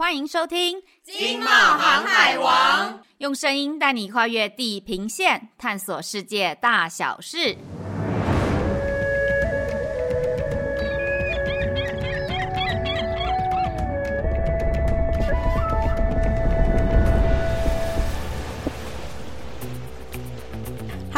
欢迎收听《经贸航海王》，用声音带你跨越地平线，探索世界大小事。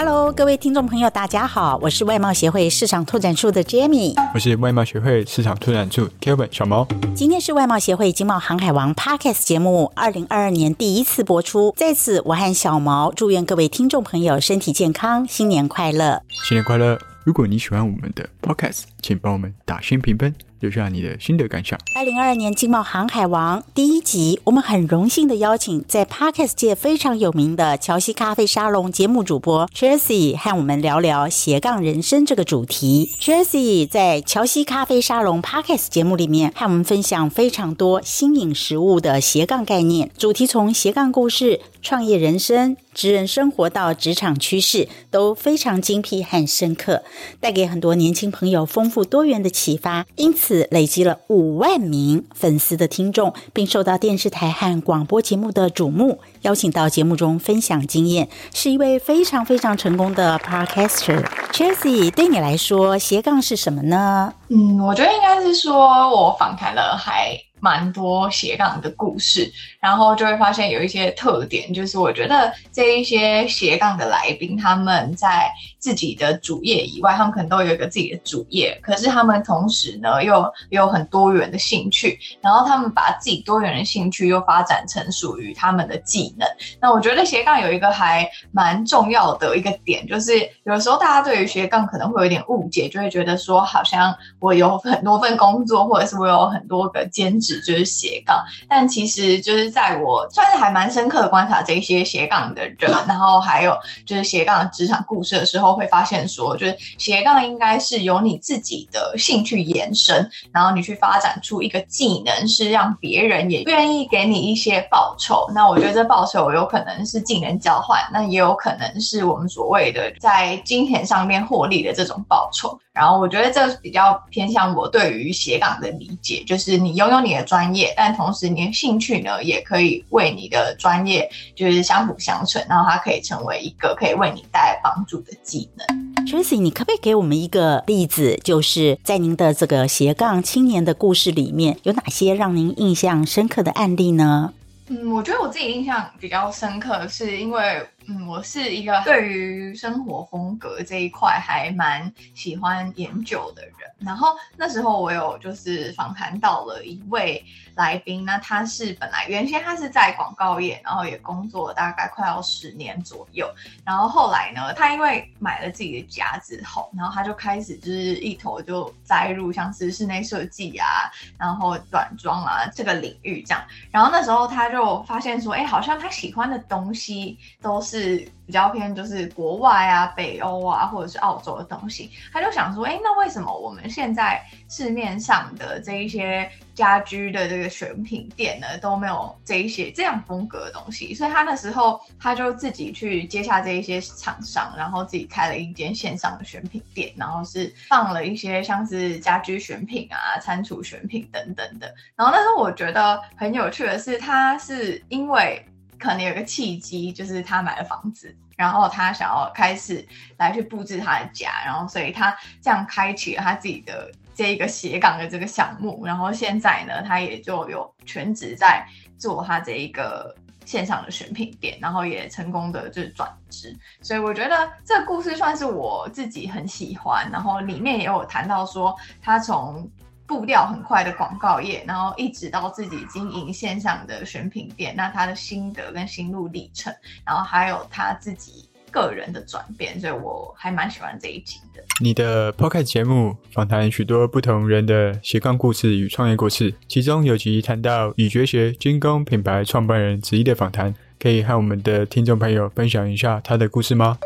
Hello，各位听众朋友，大家好，我是外贸协会市场拓展处的 Jamie，我是外贸协会市场拓展处 Kevin 小毛。今天是外贸协会经贸航海王 Podcast 节目二零二二年第一次播出，在此我和小毛祝愿各位听众朋友身体健康，新年快乐，新年快乐。如果你喜欢我们的 Podcast，请帮我们打新评分。留下你的心得感想。二零二二年经贸航海王第一集，我们很荣幸的邀请在 Podcast 界非常有名的乔西咖啡沙龙节目主播 Jessie 和我们聊聊斜杠人生这个主题。Jessie 在乔西咖啡沙龙 Podcast 节目里面和我们分享非常多新颖食物的斜杠概念，主题从斜杠故事、创业人生、职人生活到职场趋势都非常精辟和深刻，带给很多年轻朋友丰富多元的启发。因此。累积了五万名粉丝的听众，并受到电视台和广播节目的瞩目，邀请到节目中分享经验，是一位非常非常成功的 Podcaster。Jessie，对你来说，斜杠是什么呢？嗯，我觉得应该是说我访谈了还蛮多斜杠的故事，然后就会发现有一些特点，就是我觉得这一些斜杠的来宾，他们在自己的主业以外，他们可能都有一个自己的主业，可是他们同时呢又有很多元的兴趣，然后他们把自己多元的兴趣又发展成属于他们的技能。那我觉得斜杠有一个还蛮重要的一个点，就是有时候大家对于斜杠可能会有点误解，就会觉得说好像我有很多份工作，或者是我有很多个兼职。就是斜杠，但其实就是在我算是还蛮深刻的观察这些斜杠的人，然后还有就是斜杠的职场故事的时候，会发现说，就是斜杠应该是由你自己的兴趣延伸，然后你去发展出一个技能，是让别人也愿意给你一些报酬。那我觉得这报酬有可能是技能交换，那也有可能是我们所谓的在金钱上面获利的这种报酬。然后我觉得这比较偏向我对于斜杠的理解，就是你拥有你的专业，但同时你的兴趣呢，也可以为你的专业就是相辅相成，然后它可以成为一个可以为你带来帮助的技能。Tracy，你可不可以给我们一个例子，就是在您的这个斜杠青年的故事里面，有哪些让您印象深刻的案例呢？嗯，我觉得我自己印象比较深刻，是因为。嗯，我是一个对于生活风格这一块还蛮喜欢研究的人。然后那时候我有就是访谈到了一位来宾，那他是本来原先他是在广告业，然后也工作了大概快要十年左右。然后后来呢，他因为买了自己的家之后，然后他就开始就是一头就栽入像是室内设计啊，然后软装啊这个领域这样。然后那时候他就发现说，哎，好像他喜欢的东西都是。是比较偏就是国外啊、北欧啊，或者是澳洲的东西，他就想说，哎，那为什么我们现在市面上的这一些家居的这个选品店呢，都没有这一些这样风格的东西？所以他那时候他就自己去接下这一些厂商，然后自己开了一间线上的选品店，然后是放了一些像是家居选品啊、餐厨选品等等的。然后那时候我觉得很有趣的是，他是因为。可能有个契机，就是他买了房子，然后他想要开始来去布置他的家，然后所以他这样开启了他自己的这一个斜杠的这个项目，然后现在呢，他也就有全职在做他这一个线上的选品店，然后也成功的就是转职，所以我觉得这个故事算是我自己很喜欢，然后里面也有谈到说他从。步调很快的广告业，然后一直到自己经营线上的选品店，那他的心得跟心路历程，然后还有他自己个人的转变，所以我还蛮喜欢这一集的。你的 Podcast 节目访谈许多不同人的斜杠故事与创业故事，其中有集谈到已绝学军工品牌创办人子毅的访谈，可以和我们的听众朋友分享一下他的故事吗？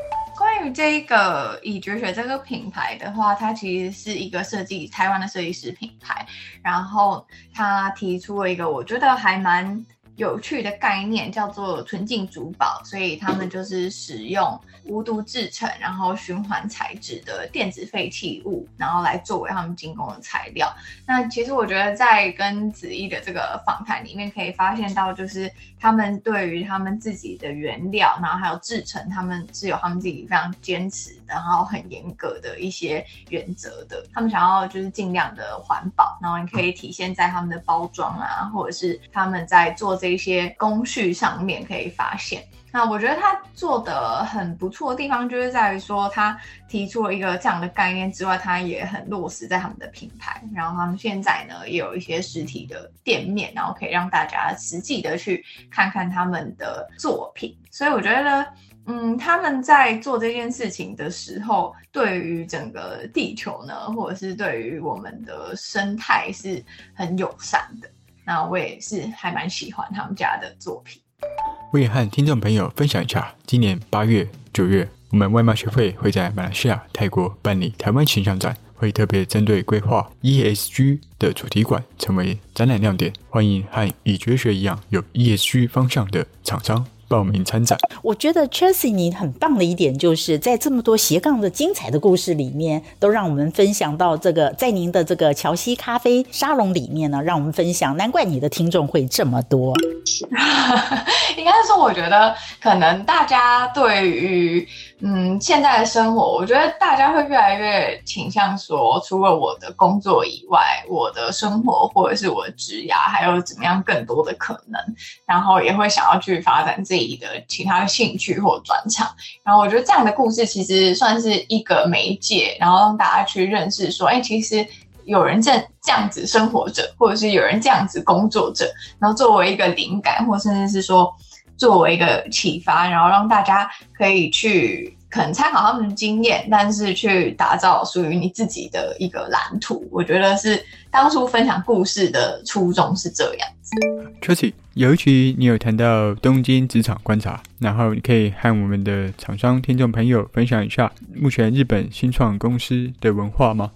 这个以绝学这个品牌的话，它其实是一个设计台湾的设计师品牌，然后他提出了一个我觉得还蛮有趣的概念，叫做纯净珠宝，所以他们就是使用无毒制成，然后循环材质的电子废弃物，然后来作为他们精工的材料。那其实我觉得在跟子怡的这个访谈里面，可以发现到，就是他们对于他们自己的原料，然后还有制成，他们是有他们自己非常坚持，然后很严格的一些原则的。他们想要就是尽量的环保，然后你可以体现在他们的包装啊，或者是他们在做这。一些工序上面可以发现，那我觉得他做的很不错的地方，就是在于说他提出了一个这样的概念之外，他也很落实在他们的品牌。然后他们现在呢，也有一些实体的店面，然后可以让大家实际的去看看他们的作品。所以我觉得，嗯，他们在做这件事情的时候，对于整个地球呢，或者是对于我们的生态是很友善的。那我也是还蛮喜欢他们家的作品。我也和听众朋友分享一下，今年八月、九月，我们外贸协会会在马来西亚、泰国办理台湾形象展，会特别针对规划 ESG 的主题馆，成为展览亮点。欢迎和以绝学一样有 ESG 方向的厂商。报名参展。我觉得 Chelsea 你很棒的一点，就是在这么多斜杠的精彩的故事里面，都让我们分享到这个，在您的这个乔西咖啡沙龙里面呢，让我们分享。难怪你的听众会这么多。应该是说，我觉得可能大家对于嗯现在的生活，我觉得大家会越来越倾向说，除了我的工作以外，我的生活或者是我的职涯，还有怎么样更多的可能，然后也会想要去发展自己的其他的兴趣或专长。然后我觉得这样的故事其实算是一个媒介，然后让大家去认识说，哎，其实。有人这这样子生活着，或者是有人这样子工作着，然后作为一个灵感，或甚至是说作为一个启发，然后让大家可以去可能参考他们的经验，但是去打造属于你自己的一个蓝图。我觉得是当初分享故事的初衷是这样子。Tracy，有一期你有谈到东京职场观察，然后你可以和我们的厂商听众朋友分享一下目前日本新创公司的文化吗？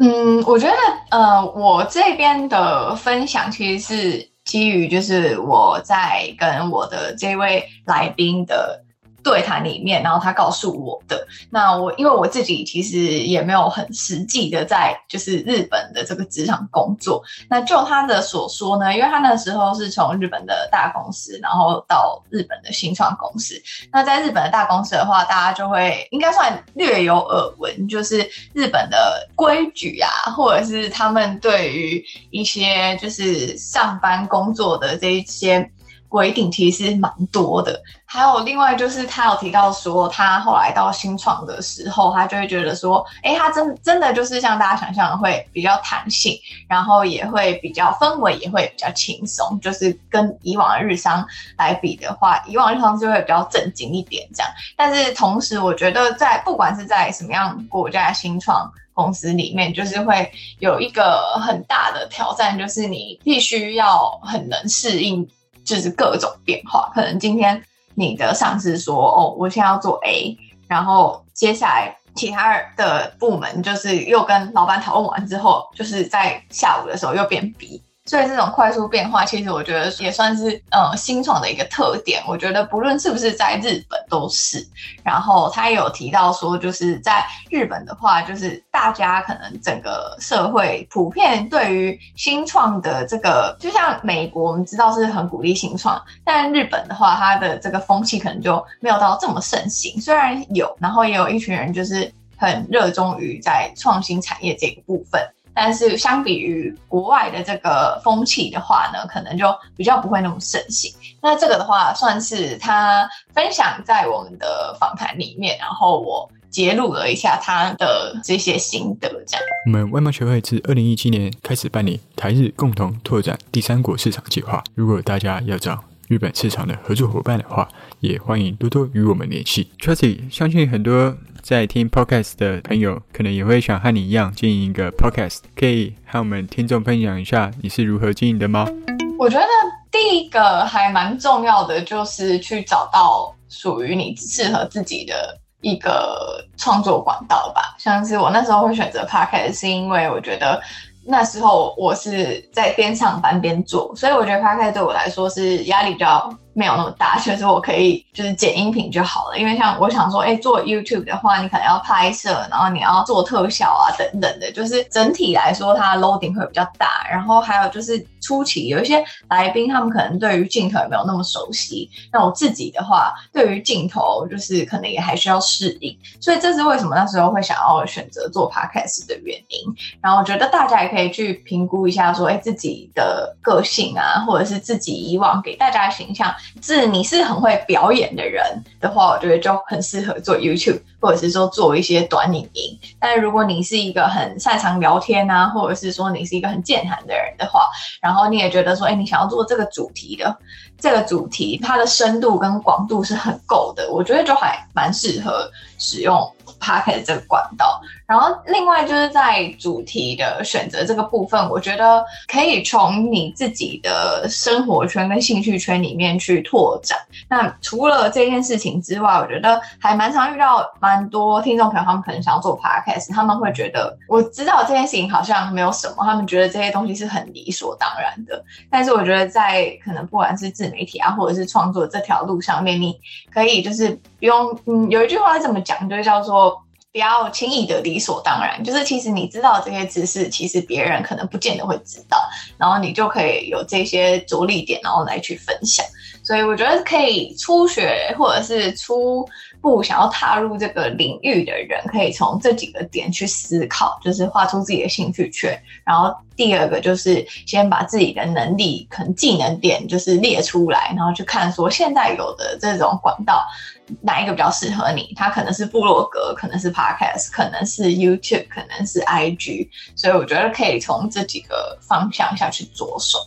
嗯，我觉得，呃，我这边的分享其实是基于，就是我在跟我的这位来宾的。对谈里面，然后他告诉我的，那我因为我自己其实也没有很实际的在就是日本的这个职场工作，那就他的所说呢，因为他那时候是从日本的大公司，然后到日本的新创公司，那在日本的大公司的话，大家就会应该算略有耳闻，就是日本的规矩啊，或者是他们对于一些就是上班工作的这一些。规定其实蛮多的，还有另外就是他有提到说，他后来到新创的时候，他就会觉得说，哎，他真真的就是像大家想象的会比较弹性，然后也会比较氛围也会比较轻松，就是跟以往的日商来比的话，以往日商就会比较正经一点这样。但是同时，我觉得在不管是在什么样国家的新创公司里面，就是会有一个很大的挑战，就是你必须要很能适应。就是各种变化，可能今天你的上司说：“哦，我现在要做 A”，然后接下来其他的部门就是又跟老板讨论完之后，就是在下午的时候又变 B。所以这种快速变化，其实我觉得也算是呃新创的一个特点。我觉得不论是不是在日本都是。然后他也有提到说，就是在日本的话，就是大家可能整个社会普遍对于新创的这个，就像美国我们知道是很鼓励新创，但日本的话，它的这个风气可能就没有到这么盛行。虽然有，然后也有一群人就是很热衷于在创新产业这个部分。但是相比于国外的这个风气的话呢，可能就比较不会那么盛行。那这个的话，算是他分享在我们的访谈里面，然后我揭露了一下他的这些心得。这样，我们外贸学会自二零一七年开始办理台日共同拓展第三国市场计划。如果大家要找日本市场的合作伙伴的话，也欢迎多多与我们联系。Trusty，相信很多。在听 podcast 的朋友，可能也会想和你一样经营一个 podcast，可以和我们听众分享一下你是如何经营的吗？我觉得第一个还蛮重要的，就是去找到属于你适合自己的一个创作管道吧。像是我那时候会选择 podcast，是因为我觉得。那时候我是在边上班边做，所以我觉得 p o d c a s 对我来说是压力比较没有那么大，确实我可以就是剪音频就好了。因为像我想说，哎，做 YouTube 的话，你可能要拍摄，然后你要做特效啊等等的，就是整体来说它 loading 会比较大。然后还有就是初期有一些来宾，他们可能对于镜头也没有那么熟悉。那我自己的话，对于镜头就是可能也还需要适应。所以这是为什么那时候会想要选择做 Podcast 的原因。然后我觉得大家也可以去评估一下，说，哎，自己的个性啊，或者是自己以往给大家的形象。是你是很会表演的人的话，我觉得就很适合做 YouTube，或者是说做一些短影音。但如果你是一个很擅长聊天啊，或者是说你是一个很健谈的人的话，然后你也觉得说，哎，你想要做这个主题的这个主题，它的深度跟广度是很够的，我觉得就还蛮适合使用。Podcast 这个管道，然后另外就是在主题的选择这个部分，我觉得可以从你自己的生活圈跟兴趣圈里面去拓展。那除了这件事情之外，我觉得还蛮常遇到蛮多听众朋友，他们可能想要做 Podcast，他们会觉得我知道这件事情好像没有什么，他们觉得这些东西是很理所当然的。但是我觉得在可能不管是自媒体啊，或者是创作这条路上面，你可以就是不用，嗯，有一句话是怎么讲，就叫做。不要轻易的理所当然，就是其实你知道这些知识，其实别人可能不见得会知道，然后你就可以有这些着力点，然后来去分享。所以我觉得可以初学或者是初步想要踏入这个领域的人，可以从这几个点去思考，就是画出自己的兴趣圈。然后第二个就是先把自己的能力、可能技能点就是列出来，然后去看说现在有的这种管道。哪一个比较适合你？它可能是部落格，可能是 Podcast，可能是 YouTube，可能是 IG，所以我觉得可以从这几个方向下去着手。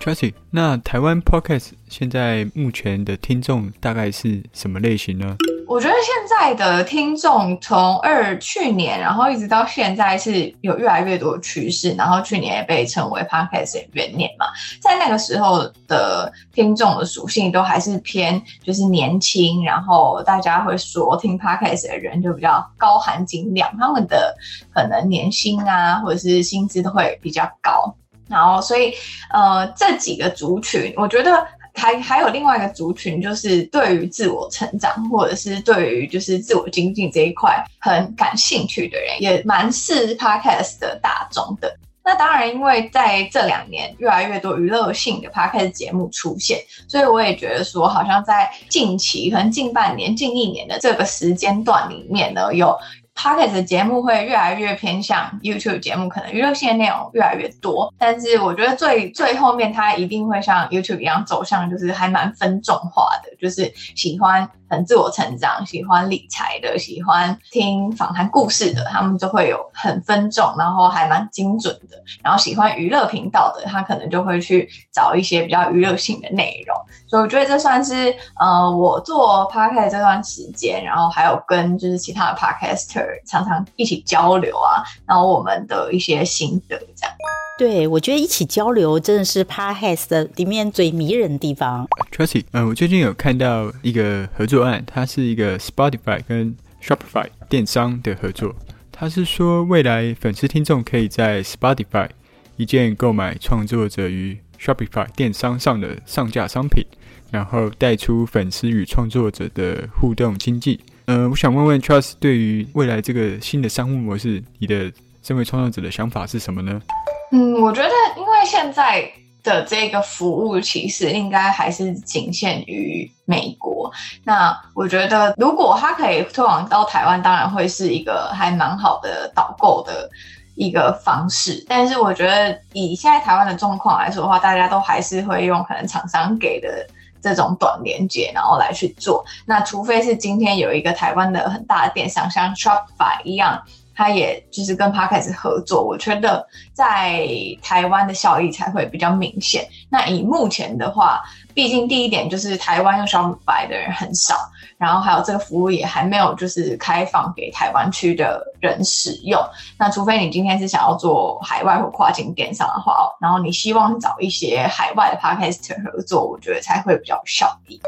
Tracy，那台湾 Podcast 现在目前的听众大概是什么类型呢？我觉得现在的听众从二去年，然后一直到现在是有越来越多的趋势，然后去年也被称为 Podcast 元年嘛，在那个时候的听众的属性都还是偏就是年轻，然后大家会说听 Podcast 的人就比较高含金量，他们的可能年薪啊或者是薪资都会比较高，然后所以呃这几个族群，我觉得。还还有另外一个族群，就是对于自我成长，或者是对于就是自我精进这一块很感兴趣的人，也蛮是 Podcast 的大众的。那当然，因为在这两年越来越多娱乐性的 Podcast 节目出现，所以我也觉得说，好像在近期，可能近半年、近一年的这个时间段里面呢，有。Pocket 的节目会越来越偏向 YouTube 节目，可能娱乐性的内容越来越多。但是我觉得最最后面，它一定会像 YouTube 一样走向，就是还蛮分众化的，就是喜欢。很自我成长，喜欢理财的，喜欢听访谈故事的，他们就会有很分众，然后还蛮精准的。然后喜欢娱乐频道的，他可能就会去找一些比较娱乐性的内容。所以我觉得这算是呃，我做 podcast 这段时间，然后还有跟就是其他的 podcaster 常常一起交流啊，然后我们的一些心得这样。对，我觉得一起交流真的是 Podcast 的里面最迷人的地方。Tracy，嗯、呃，我最近有看到一个合作它是一个 Spotify 跟 Shopify 电商的合作。它是说未来粉丝听众可以在 Spotify 一键购买创作者与 Shopify 电商上的上架商品，然后带出粉丝与创作者的互动经济。呃，我想问问 Trust 对于未来这个新的商务模式，你的身为创作者的想法是什么呢？嗯，我觉得，因为现在的这个服务其实应该还是仅限于美国。那我觉得，如果它可以推广到台湾，当然会是一个还蛮好的导购的一个方式。但是，我觉得以现在台湾的状况来说的话，大家都还是会用可能厂商给的这种短连接，然后来去做。那除非是今天有一个台湾的很大的电商，像 Shopify 一样。他也就是跟 Parkays 合作，我觉得在台湾的效益才会比较明显。那以目前的话，毕竟第一点就是台湾用 Shopify 的人很少，然后还有这个服务也还没有就是开放给台湾区的人使用。那除非你今天是想要做海外或跨境电商的话，然后你希望找一些海外的 Podcaster 合作，我觉得才会比较有效益。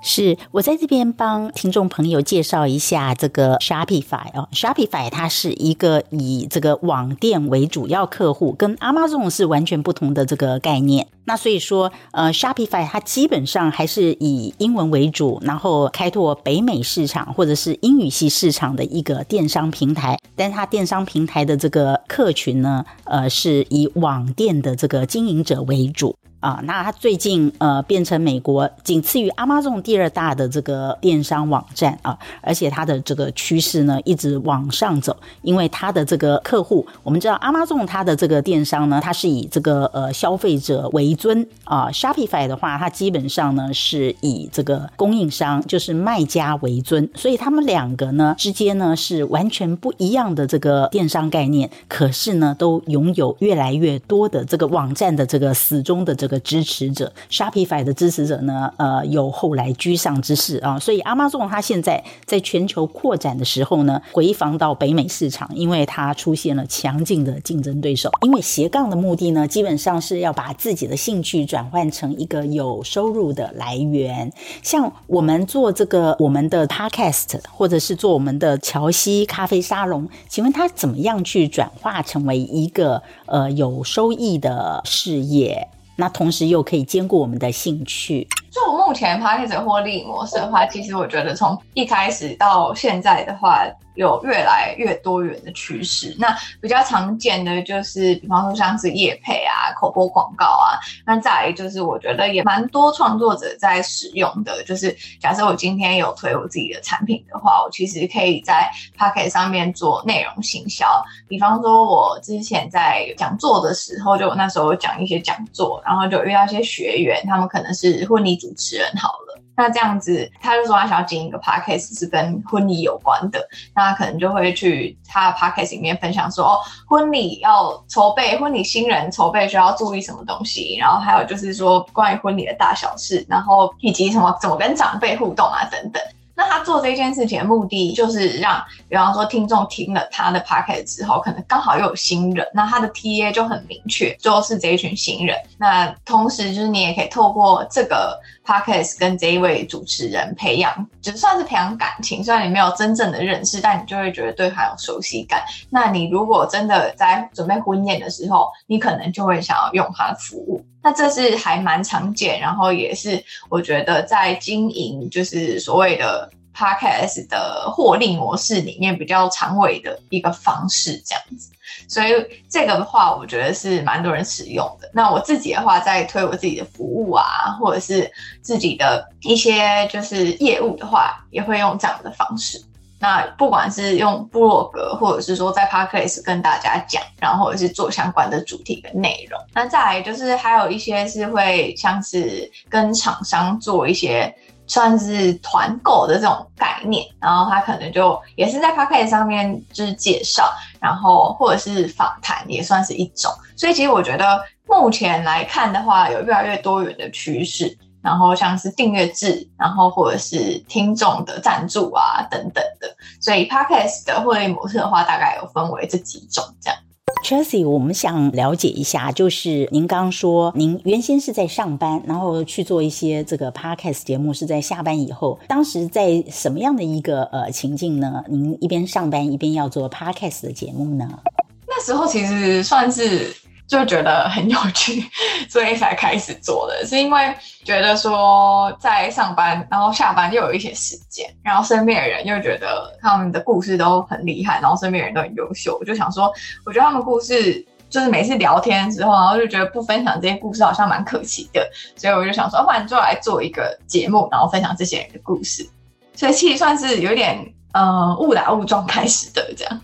是我在这边帮听众朋友介绍一下这个 Shopify 哦，Shopify 它是一个以这个网店为主要客户，跟 Amazon 是完全不同的这个概念。那所以说，呃，Shopify 它基本上还是以英文为主，然后开拓北美市场或者是英语系市场的一个电商平台。但是它电商平台的这个客群呢，呃，是以网店的这个经营者为主。啊，那它最近呃变成美国仅次于 Amazon 第二大的这个电商网站啊，而且它的这个趋势呢一直往上走，因为它的这个客户，我们知道 Amazon 它的这个电商呢，它是以这个呃消费者为尊啊，Shopify 的话，它基本上呢是以这个供应商就是卖家为尊，所以他们两个呢之间呢是完全不一样的这个电商概念，可是呢都拥有越来越多的这个网站的这个死忠的这个。这个支持者，Shopify 的支持者呢，呃，有后来居上之势啊，所以 Amazon 它现在在全球扩展的时候呢，回防到北美市场，因为它出现了强劲的竞争对手。因为斜杠的目的呢，基本上是要把自己的兴趣转换成一个有收入的来源。像我们做这个我们的 Podcast，或者是做我们的乔西咖啡沙龙，请问它怎么样去转化成为一个呃有收益的事业？那同时又可以兼顾我们的兴趣。就目前 Podcast 的获利模式的话，其实我觉得从一开始到现在的话，有越来越多元的趋势。那比较常见的就是，比方说像是业配啊、口播广告啊。那再来就是，我觉得也蛮多创作者在使用的，就是假设我今天有推我自己的产品的话，我其实可以在 Podcast 上面做内容行销。比方说，我之前在讲座的时候，就我那时候讲一些讲座，然后就遇到一些学员，他们可能是婚礼主主持人，好了。那这样子，他就说他想要经营一个 podcast 是跟婚礼有关的，那他可能就会去他的 podcast 里面分享说，哦，婚礼要筹备，婚礼新人筹备需要注意什么东西，然后还有就是说关于婚礼的大小事，然后以及什么怎么跟长辈互动啊等等。那他做这件事情的目的，就是让，比方说听众听了他的 podcast 之后，可能刚好又有新人，那他的 TA 就很明确，就是这一群新人。那同时就是你也可以透过这个 podcast 跟这一位主持人培养，只算是培养感情，虽然你没有真正的认识，但你就会觉得对他有熟悉感。那你如果真的在准备婚宴的时候，你可能就会想要用他的服务。那这是还蛮常见，然后也是我觉得在经营就是所谓的 Podcast 的获利模式里面比较常规的一个方式，这样子。所以这个的话，我觉得是蛮多人使用的。那我自己的话，在推我自己的服务啊，或者是自己的一些就是业务的话，也会用这样的方式。那不管是用部落格，或者是说在 Podcast 跟大家讲，然后或者是做相关的主题跟内容。那再来就是还有一些是会像是跟厂商做一些算是团购的这种概念，然后他可能就也是在 Podcast 上面就是介绍，然后或者是访谈也算是一种。所以其实我觉得目前来看的话，有越来越多元的趋势。然后像是订阅制，然后或者是听众的赞助啊等等的，所以 Podcast 的获利模式的话，大概有分为这几种这样。Chelsea，我们想了解一下，就是您刚刚说您原先是在上班，然后去做一些这个 Podcast 节目是在下班以后，当时在什么样的一个呃情境呢？您一边上班一边要做 Podcast 的节目呢？那时候其实算是。就觉得很有趣，所以才开始做的，是因为觉得说在上班，然后下班又有一些时间，然后身边的人又觉得他们的故事都很厉害，然后身边人都很优秀，我就想说，我觉得他们故事就是每次聊天的时候，然后就觉得不分享这些故事好像蛮可惜的，所以我就想说，要不然就来做一个节目，然后分享这些人的故事，所以其实算是有点。呃，误打误撞开始的这样，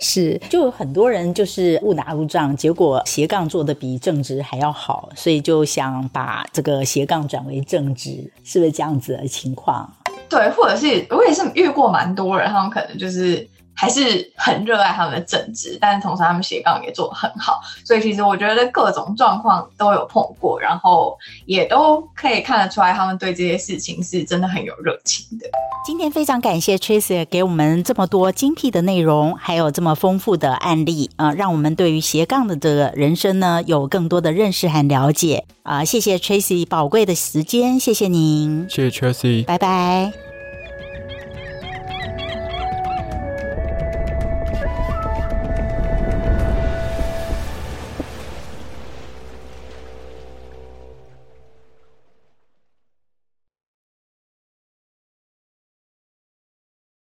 是就很多人就是误打误撞，结果斜杠做的比正职还要好，所以就想把这个斜杠转为正职，是不是这样子的情况？对，或者是我也是遇过蛮多人，他们可能就是。还是很热爱他们的正职，但是同时他们斜杠也做得很好，所以其实我觉得各种状况都有碰过，然后也都可以看得出来，他们对这些事情是真的很有热情的。今天非常感谢 Tracy 给我们这么多精辟的内容，还有这么丰富的案例啊、呃，让我们对于斜杠的这个人生呢有更多的认识和了解啊、呃！谢谢 Tracy 宝贵的时间，谢谢您，谢谢 Tracy，拜拜。